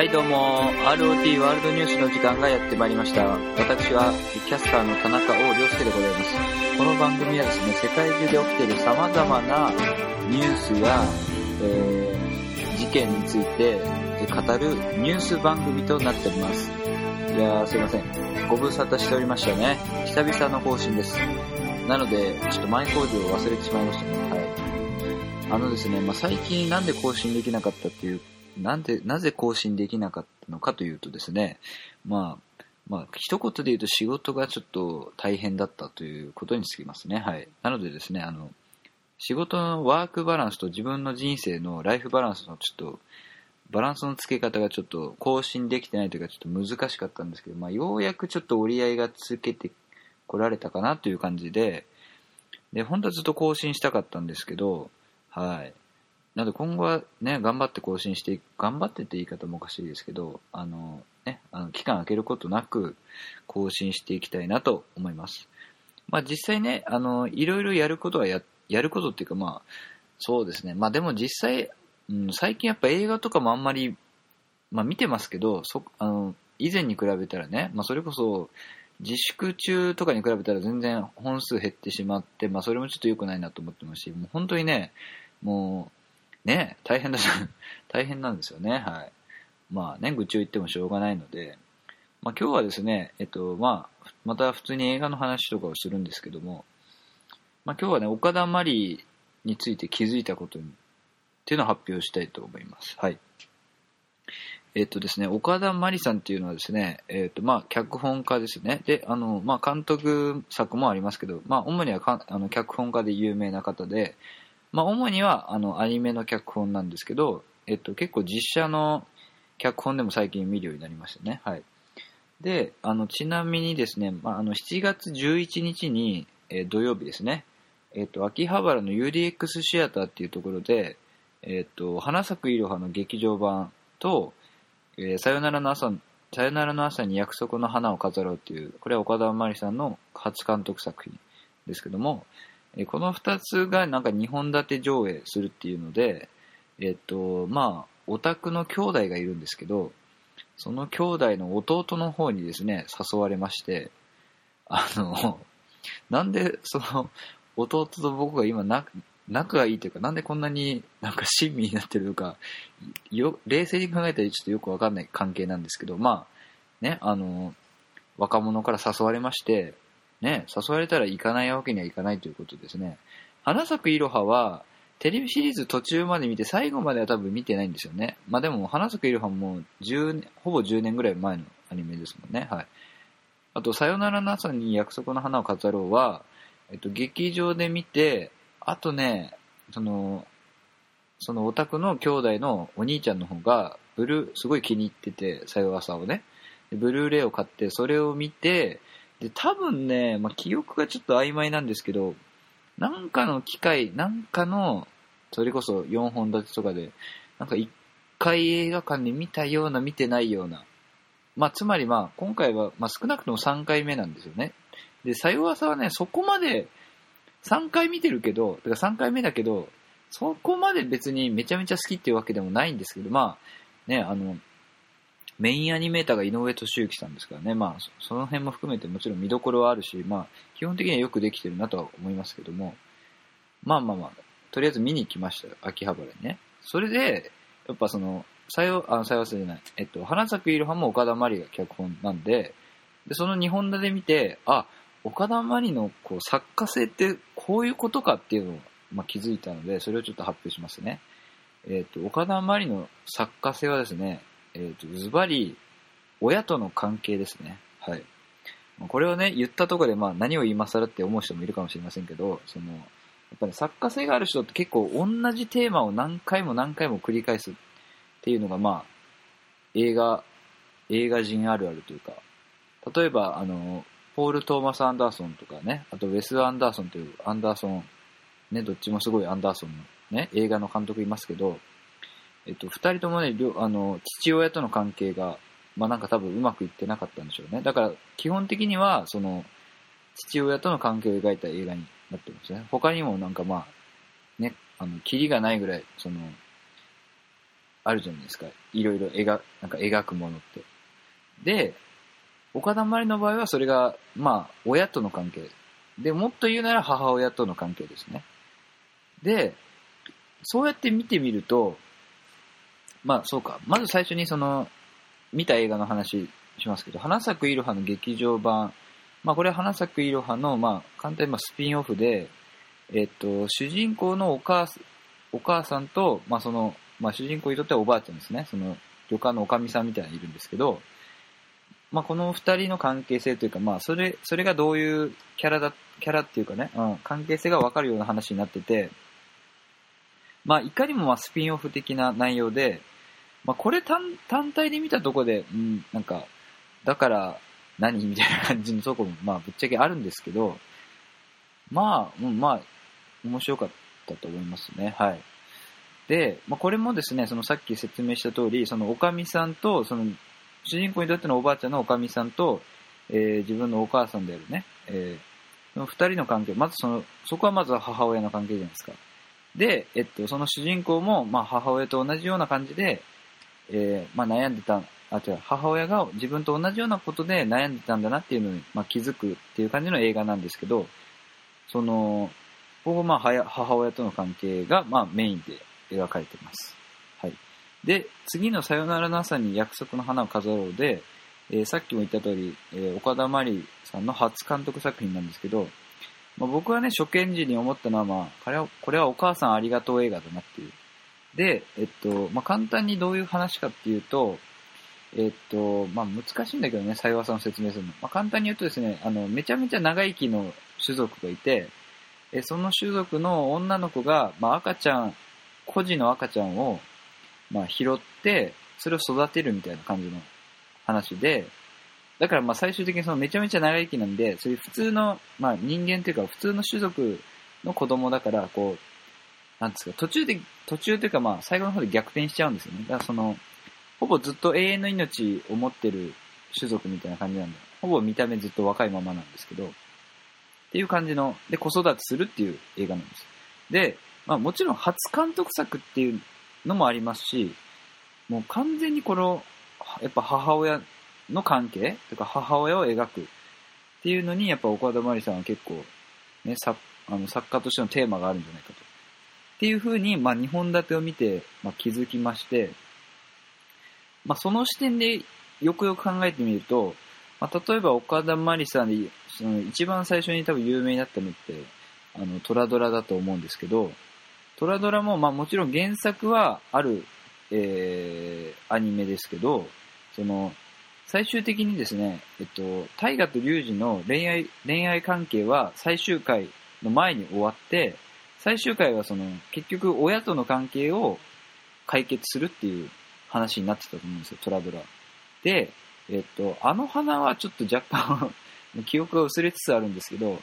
はいどうも。ROT ワールドニュースの時間がやってまいりました。私はキャスターの田中王良介でございます。この番組はですね世界中で起きている様々なニュースや、えー、事件について語るニュース番組となっております。いやーすいません。ご無沙汰しておりましたね。久々の更新です。なのでちょっと前工場を忘れてしまいましたね。はい。あのですね、まあ、最近なんで更新できなかったっていうなんで、なぜ更新できなかったのかというとですね、まあ、まあ、一言で言うと仕事がちょっと大変だったということにつきますね。はい。なのでですね、あの、仕事のワークバランスと自分の人生のライフバランスのちょっと、バランスの付け方がちょっと更新できてないというかちょっと難しかったんですけど、まあ、ようやくちょっと折り合いがつけてこられたかなという感じで、で、本当はずっと更新したかったんですけど、はい。なので今後はね、頑張って更新していく頑張ってって言い方もおかしいですけど、あの、ね、あの期間空けることなく更新していきたいなと思います。まあ実際ね、あの、いろいろやることはや、やることっていうかまあ、そうですね。まあでも実際、うん、最近やっぱ映画とかもあんまり、まあ見てますけど、そ、あの、以前に比べたらね、まあそれこそ、自粛中とかに比べたら全然本数減ってしまって、まあそれもちょっと良くないなと思ってますし、もう本当にね、もう、ね、大変だ、大変なんですよね。はい。まあね、愚痴を言ってもしょうがないので、まあ今日はですね、えっと、まあ、また普通に映画の話とかをするんですけども、まあ今日はね、岡田真理について気づいたことに、っていうのを発表したいと思います。はい。えっとですね、岡田真理さんっていうのはですね、えっと、まあ、脚本家ですね。で、あの、まあ、監督作もありますけど、まあ、主にはかあの脚本家で有名な方で、まあ、主にはあのアニメの脚本なんですけど、えっと、結構実写の脚本でも最近見るようになりましたね。はい。で、あの、ちなみにですね、まあ、あの、7月11日に、えー、土曜日ですね、えっと、秋葉原の UDX シアターっていうところで、えっと、花咲くいろはの劇場版と、え、さよならの朝、さよならの朝に約束の花を飾ろうっていう、これは岡田真理さんの初監督作品ですけども、えこの2つがなんか2本立て上映するっていうので、えっと、まあ、オタクの兄弟がいるんですけど、その兄弟の弟の方にですね、誘われまして、あの、なんでその弟と僕が今仲がいいというか、なんでこんなになんか親身になってるのか、よ、冷静に考えたらちょっとよくわかんない関係なんですけど、まあ、ね、あの、若者から誘われまして、ね、誘われたら行かないわけにはいかないということですね。花咲くいろはは、テレビシリーズ途中まで見て、最後までは多分見てないんですよね。まあでも、花咲くいろはも10、ほぼ10年ぐらい前のアニメですもんね。はい。あと、さよならの朝に約束の花を飾ろうは、えっと、劇場で見て、あとね、その、そのオタクの兄弟のお兄ちゃんの方が、ブルー、すごい気に入ってて、さよ朝をね。ブルーレイを買って、それを見て、で、多分ね、まあ、記憶がちょっと曖昧なんですけど、なんかの機会、なんかの、それこそ4本立てとかで、なんか1回映画館で見たような、見てないような。まあ、つまりまあ、今回は、まあ、少なくとも3回目なんですよね。で、さよわさはね、そこまで、3回見てるけど、てか3回目だけど、そこまで別にめちゃめちゃ好きっていうわけでもないんですけど、まあ、ね、あの、メインアニメーターが井上俊之さんですからね、まあ、その辺も含めてもちろん見どころはあるし、まあ、基本的にはよくできてるなとは思いますけども、まあまあまあ、とりあえず見に行きましたよ、秋葉原にね。それで、やっぱその、さよ、あ、さよせじゃない、えっと、花咲くいろはも岡田真理が脚本なんで、で、その2本立で見て、あ、岡田真理のこう作家性ってこういうことかっていうのを、まあ、気づいたので、それをちょっと発表しますね。えっと、岡田真理の作家性はですね、えっ、ー、と、ズバリ、親との関係ですね。はい。これをね、言ったところで、まあ、何を今更って思う人もいるかもしれませんけど、その、やっぱり作家性がある人って結構同じテーマを何回も何回も繰り返すっていうのが、まあ、映画、映画人あるあるというか、例えば、あの、ポール・トーマス・アンダーソンとかね、あとウェス・アンダーソンというアンダーソン、ね、どっちもすごいアンダーソンのね、映画の監督いますけど、えっと、二人ともね、あの、父親との関係が、まあなんか多分うまくいってなかったんでしょうね。だから、基本的には、その、父親との関係を描いた映画になってますね。他にもなんかまあ、ね、あの、キリがないぐらい、その、あるじゃないですか。いろいろ描、なんか描くものって。で、岡田まりの場合はそれが、まあ、親との関係。で、もっと言うなら母親との関係ですね。で、そうやって見てみると、まあそうか、まず最初にその、見た映画の話しますけど、花咲くいろはの劇場版、まあこれは花咲くいろはの、まあ簡単にまあスピンオフで、えっと、主人公のお母お母さんと、まあその、まあ主人公にとってはおばあちゃんですね。その、旅館のおかみさんみたいないるんですけど、まあこの二人の関係性というか、まあそれ、それがどういうキャラだ、キャラっていうかね、うん、関係性がわかるような話になってて、まあいかにもまあスピンオフ的な内容で、まあこれ単単体で見たとこで、うん、なんか、だから何みたいな感じのとこも、まあぶっちゃけあるんですけど、まあ、うん、まあ、面白かったと思いますね。はい。で、まあ、これもですね、そのさっき説明した通り、そのおかみさんと、その主人公にとってのおばあちゃんのおかみさんと、えー、自分のお母さんであるね、えー、その二人の関係、まずその、そこはまずは母親の関係じゃないですか。で、えっと、その主人公も、まあ、母親と同じような感じで、えー、まあ、悩んでた、あ、違う、母親が自分と同じようなことで悩んでたんだなっていうのに、まあ、気づくっていう感じの映画なんですけど、その、ここまあ、母親との関係が、まあ、メインで描かれてます。はい。で、次のさよならの朝に約束の花を飾ろうで、えー、さっきも言った通り、えー、岡田真理さんの初監督作品なんですけど、まあ、僕はね、初見時に思ったのは、まあ、これは、これはお母さんありがとう映画だなっていう。で、えっと、まあ、簡単にどういう話かっていうと、えっと、まあ、難しいんだけどね、幸さんの説明するの。まあ、簡単に言うとですね、あの、めちゃめちゃ長生きの種族がいて、えその種族の女の子が、まあ、赤ちゃん、孤児の赤ちゃんを、まあ、拾って、それを育てるみたいな感じの話で、だからまあ最終的にそのめちゃめちゃ長生きなんで、そういう普通の、まあ人間というか普通の種族の子供だから、こう、なんですか、途中で、途中というかまあ最後の方で逆転しちゃうんですよね。だからその、ほぼずっと永遠の命を持ってる種族みたいな感じなんで、ほぼ見た目ずっと若いままなんですけど、っていう感じの、で、子育てするっていう映画なんです。で、まあもちろん初監督作っていうのもありますし、もう完全にこの、やっぱ母親の関係とか母親を描くっていうのに、やっぱ岡田真理さんは結構、ね、作あの作家としてのテーマがあるんじゃないかと。っていうふうに、まあ、2本立てを見て、まあ、気づきまして、まあ、その視点でよくよく考えてみると、まあ、例えば岡田真理さんで、その一番最初に多分有名になったのって、あの、トラドラだと思うんですけど、トラドラも、まあもちろん原作はある、えー、アニメですけど、その、最終的にですね、えっと、大河と龍二の恋愛、恋愛関係は最終回の前に終わって、最終回はその、結局親との関係を解決するっていう話になってたと思うんですよ、トラドラ。で、えっと、あの花はちょっと若干 記憶が薄れつつあるんですけど、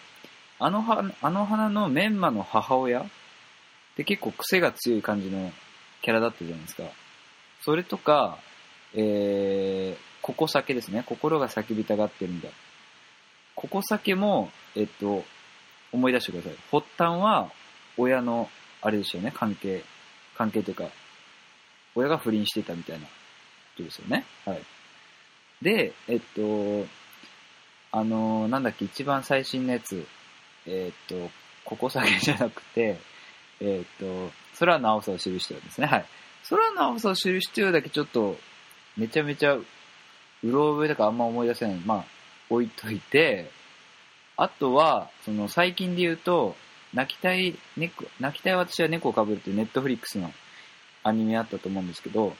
あの花、あの花のメンマの母親って結構癖が強い感じのキャラだったじゃないですか。それとか、えー、ここ酒ですね。心が叫びたがってるんだ。ここ酒も、えっと、思い出してください。発端は、親の、あれでしたよね、関係。関係というか、親が不倫してたみたいなことですよね。はい。で、えっと、あのなんだっけ、一番最新のやつ、えっと、ここ酒じゃなくて、えっと、空の青さを記してるんですね。はい。空の青さを記してるだけちょっと、めちゃめちゃうろ覚えとからあんま思い出せない。まあ、置いといて、あとは、その最近で言うと、泣きたい猫、泣きたい私は猫をかぶるっていうネットフリックスのアニメあったと思うんですけど、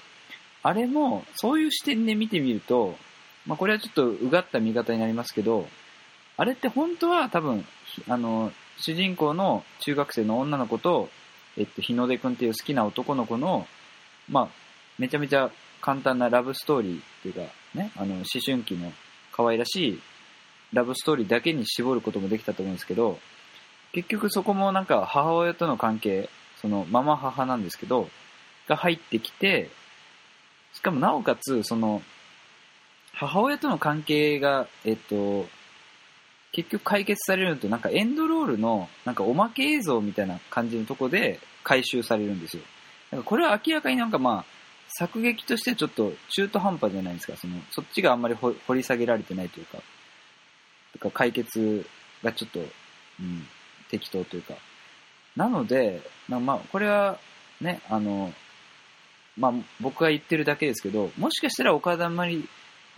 あれも、そういう視点で見てみると、まあこれはちょっとうがった見方になりますけど、あれって本当は多分、あの、主人公の中学生の女の子と、えっと、日の出くんっていう好きな男の子の、まあ、めちゃめちゃ簡単なラブストーリーっていうか、ね、あの、思春期の可愛らしいラブストーリーだけに絞ることもできたと思うんですけど、結局そこもなんか母親との関係、そのママ母なんですけど、が入ってきて、しかもなおかつ、その、母親との関係が、えっと、結局解決されるのと、なんかエンドロールの、なんかおまけ映像みたいな感じのとこで回収されるんですよ。だからこれは明らかになんかまあ、作劇としてちょっと中途半端じゃないですか？その、そっちがあんまり掘り下げられてないというか、とか解決がちょっと、うん、適当というか。なので、まあ、まあ、これはね、あの、まあ、僕が言ってるだけですけど、もしかしたら岡田まり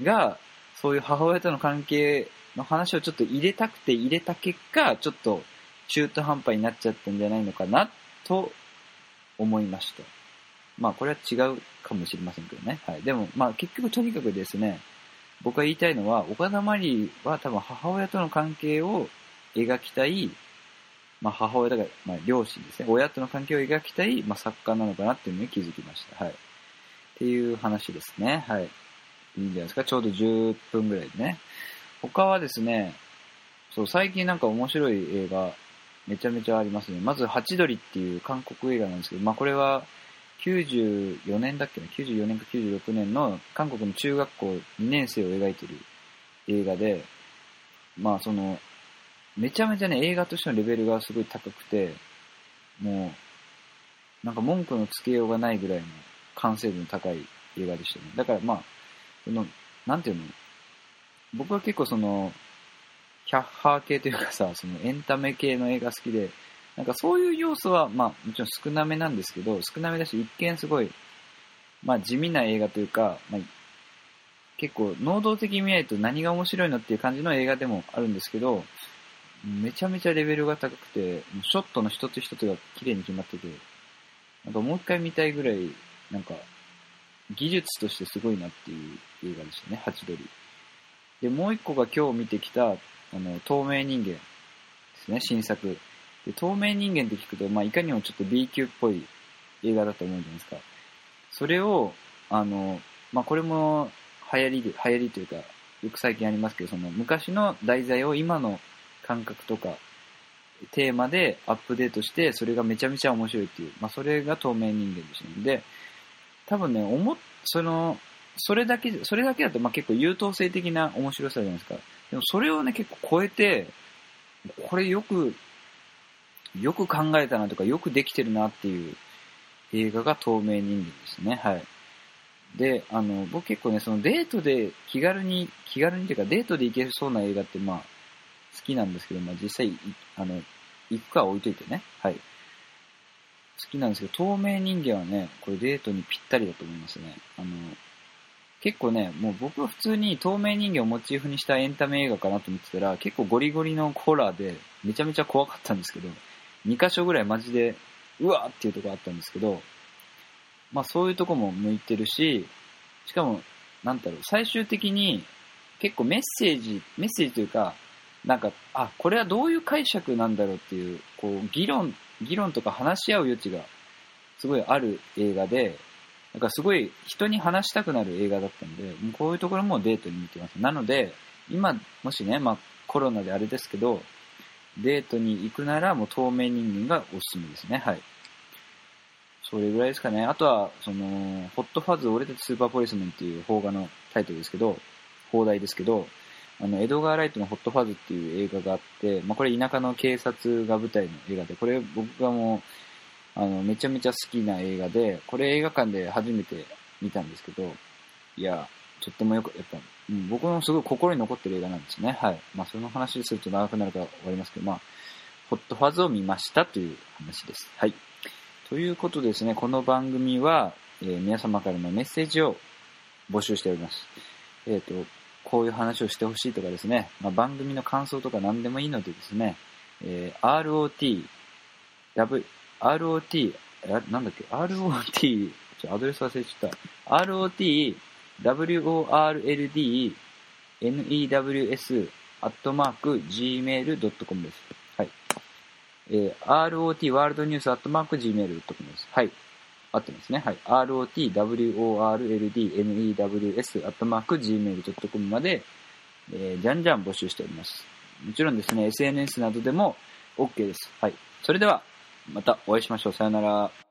が、そういう母親との関係の話をちょっと入れたくて入れた結果、ちょっと中途半端になっちゃったんじゃないのかな、と思いました。まあ、これは違うかもしれませんけどね。はい。でも、まあ、結局とにかくですね、僕が言いたいのは、岡田まりは多分母親との関係を描きたいまあ、母親だから、まあ、両親ですね。親との関係を描きたい、まあ、作家なのかなっていうのに気づきました。はい。っていう話ですね。はい。いいんじゃないですか。ちょうど10分ぐらいでね。他はですね、そう、最近なんか面白い映画、めちゃめちゃありますね。まず、ハチドリっていう韓国映画なんですけど、まあ、これは、94年だっけな、94年か96年の韓国の中学校2年生を描いてる映画で、まあその、めちゃめちゃね、映画としてのレベルがすごい高くて、もう、なんか文句のつけようがないぐらいの完成度の高い映画でしたね。だからまあ、その、なんていうの？僕は結構その、キャッハー系というかさ、そのエンタメ系の映画好きで、なんかそういう要素は、まあもちろん少なめなんですけど、少なめだし一見すごい、まあ地味な映画というか、まあ、結構能動的に見ないと何が面白いのっていう感じの映画でもあるんですけど、めちゃめちゃレベルが高くて、ショットの一つ一つが綺麗に決まってて、なんかもう一回見たいぐらい、なんか、技術としてすごいなっていう映画でしたね、ハチドリ。で、もう一個が今日見てきた、あの、透明人間ですね、新作。で、透明人間って聞くと、まあ、いかにもちょっと B 級っぽい映画だと思うじゃないですか。それを、あの、まあ、これも流行り、流行りというか、よく最近ありますけど、その昔の題材を今の感覚とか、テーマでアップデートして、それがめちゃめちゃ面白いっていう、まあ、それが透明人間でしたね。で、多分ね、思その、それだけ、それだけだと、まあ、結構優等生的な面白さじゃないですか。でもそれをね、結構超えて、これよく、よく考えたなとか、よくできてるなっていう映画が透明人間ですね。はい。で、あの、僕結構ね、そのデートで気軽に、気軽にっていうかデートで行けそうな映画って、まあ、好きなんですけど、まあ、実際、あの、行くかは置いといてね。はい。好きなんですけど、透明人間はね、これデートにぴったりだと思いますね。あの、結構ね、もう僕は普通に透明人間をモチーフにしたエンタメ映画かなと思ってたら、結構ゴリゴリのホラーで、めちゃめちゃ怖かったんですけど、2箇所ぐらいマジで、うわーっていうとこあったんですけど、まあそういうとこも向いてるし、しかも、なんだろう、最終的に結構メッセージ、メッセージというか、なんか、あ、これはどういう解釈なんだろうっていう、こう、議論、議論とか話し合う余地がすごいある映画で、なんかすごい人に話したくなる映画だったんで、うこういうところもデートに見てます。なので、今、もしね、まあコロナであれですけど、デートに行くならもう透明人間がおすすめですね。はい。それぐらいですかね。あとは、その、ホットファズ俺たちスーパーポリスメンっていう邦画のタイトルですけど、放題ですけど、あの、エドガー・ライトのホットファズっていう映画があって、まあ、これ田舎の警察が舞台の映画で、これ僕がもう、あの、めちゃめちゃ好きな映画で、これ映画館で初めて見たんですけど、いや、とってもよく、やっぱ、うん、僕のすごい心に残ってる映画なんですね。はい。まあ、その話すると長くなるから終わりますけど、まあ、ホットファズを見ましたという話です。はい。ということですね、この番組は、えー、皆様からのメッセージを募集しております。えっ、ー、と、こういう話をしてほしいとかですね、まあ、番組の感想とか何でもいいのでですね、えー、ROT、W、ROT、なんだっけ、ROT、ちょ、アドレス忘れちゃった。ROT、WORLD、NEWS、アットマーク、gmail.com です。はい。えー、ROT、ワールドニュース、アットマーク、gmail.com です。はい。合ってますね。はい。rotworldnews アットマーク gmail.com まで、えー、じゃんじゃん募集しております。もちろんですね、SNS などでも OK です。はい。それでは、またお会いしましょう。さよなら。